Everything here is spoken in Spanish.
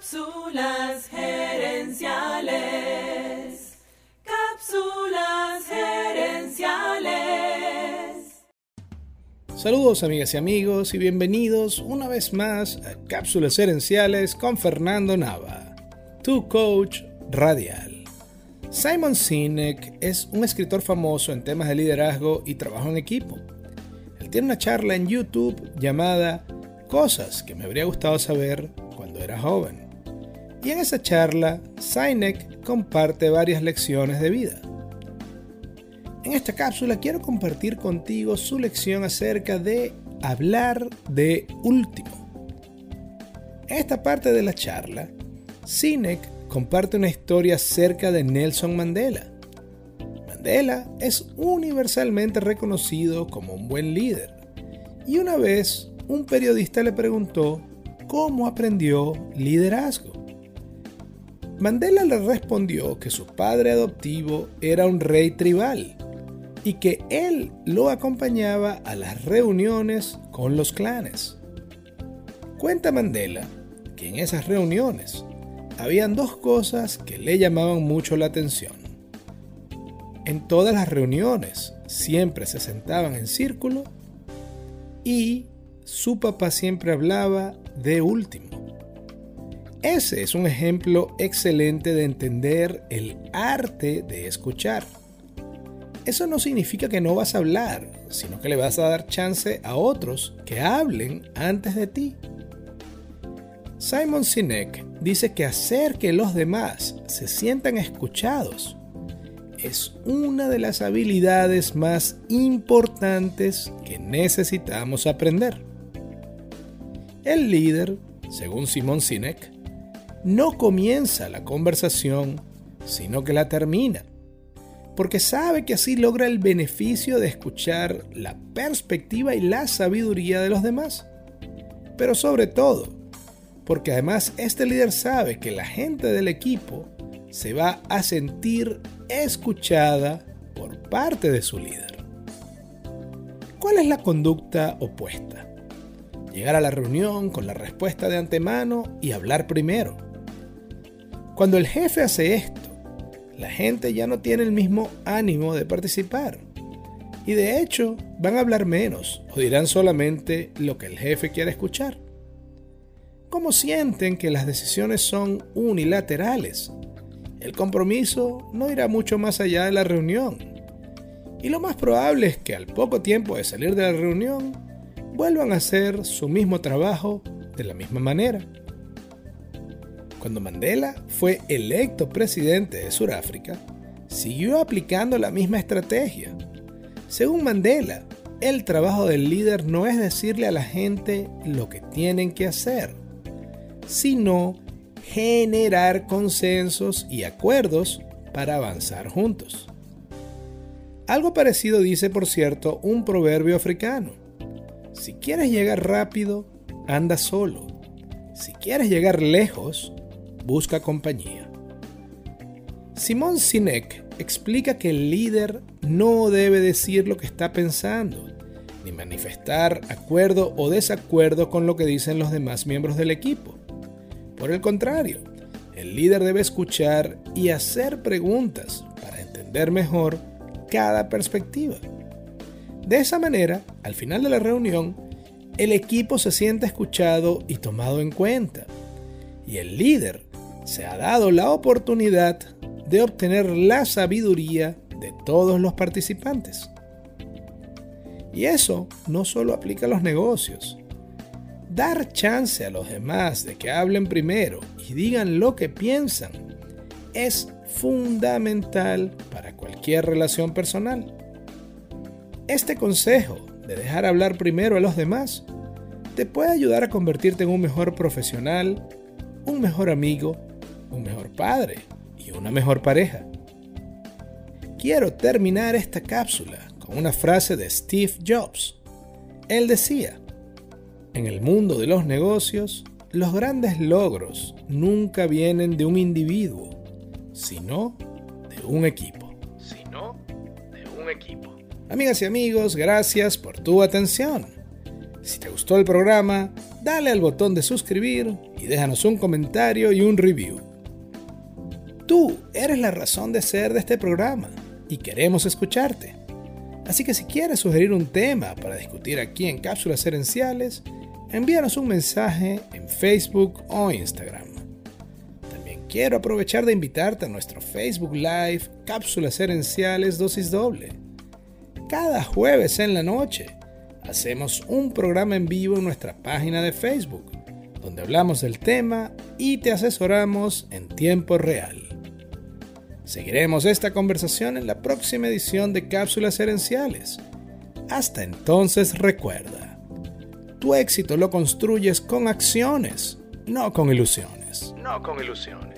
Cápsulas gerenciales. Cápsulas gerenciales. Saludos amigas y amigos y bienvenidos una vez más a Cápsulas gerenciales con Fernando Nava, tu coach radial. Simon Sinek es un escritor famoso en temas de liderazgo y trabajo en equipo. Él tiene una charla en YouTube llamada Cosas que me habría gustado saber cuando era joven. Y en esa charla, Sinek comparte varias lecciones de vida. En esta cápsula quiero compartir contigo su lección acerca de hablar de último. En esta parte de la charla, Sinek comparte una historia acerca de Nelson Mandela. Mandela es universalmente reconocido como un buen líder. Y una vez un periodista le preguntó cómo aprendió liderazgo. Mandela le respondió que su padre adoptivo era un rey tribal y que él lo acompañaba a las reuniones con los clanes. Cuenta Mandela que en esas reuniones habían dos cosas que le llamaban mucho la atención. En todas las reuniones siempre se sentaban en círculo y su papá siempre hablaba de último. Ese es un ejemplo excelente de entender el arte de escuchar. Eso no significa que no vas a hablar, sino que le vas a dar chance a otros que hablen antes de ti. Simon Sinek dice que hacer que los demás se sientan escuchados es una de las habilidades más importantes que necesitamos aprender. El líder, según Simon Sinek, no comienza la conversación, sino que la termina, porque sabe que así logra el beneficio de escuchar la perspectiva y la sabiduría de los demás. Pero sobre todo, porque además este líder sabe que la gente del equipo se va a sentir escuchada por parte de su líder. ¿Cuál es la conducta opuesta? Llegar a la reunión con la respuesta de antemano y hablar primero cuando el jefe hace esto, la gente ya no tiene el mismo ánimo de participar. Y de hecho, van a hablar menos o dirán solamente lo que el jefe quiere escuchar. Como sienten que las decisiones son unilaterales, el compromiso no irá mucho más allá de la reunión. Y lo más probable es que al poco tiempo de salir de la reunión, vuelvan a hacer su mismo trabajo de la misma manera. Cuando Mandela fue electo presidente de Sudáfrica, siguió aplicando la misma estrategia. Según Mandela, el trabajo del líder no es decirle a la gente lo que tienen que hacer, sino generar consensos y acuerdos para avanzar juntos. Algo parecido dice, por cierto, un proverbio africano. Si quieres llegar rápido, anda solo. Si quieres llegar lejos, busca compañía. Simón Sinek explica que el líder no debe decir lo que está pensando, ni manifestar acuerdo o desacuerdo con lo que dicen los demás miembros del equipo. Por el contrario, el líder debe escuchar y hacer preguntas para entender mejor cada perspectiva. De esa manera, al final de la reunión, el equipo se siente escuchado y tomado en cuenta, y el líder se ha dado la oportunidad de obtener la sabiduría de todos los participantes. Y eso no solo aplica a los negocios. Dar chance a los demás de que hablen primero y digan lo que piensan es fundamental para cualquier relación personal. Este consejo de dejar hablar primero a los demás te puede ayudar a convertirte en un mejor profesional, un mejor amigo un mejor padre y una mejor pareja. Quiero terminar esta cápsula con una frase de Steve Jobs. Él decía, en el mundo de los negocios, los grandes logros nunca vienen de un individuo, sino de un equipo. Sino de un equipo. Amigas y amigos, gracias por tu atención. Si te gustó el programa, dale al botón de suscribir y déjanos un comentario y un review. Tú eres la razón de ser de este programa y queremos escucharte. Así que si quieres sugerir un tema para discutir aquí en Cápsulas Herenciales, envíanos un mensaje en Facebook o Instagram. También quiero aprovechar de invitarte a nuestro Facebook Live Cápsulas Herenciales Dosis Doble. Cada jueves en la noche hacemos un programa en vivo en nuestra página de Facebook, donde hablamos del tema y te asesoramos en tiempo real. Seguiremos esta conversación en la próxima edición de Cápsulas Herenciales. Hasta entonces recuerda, tu éxito lo construyes con acciones, no con ilusiones. No con ilusiones.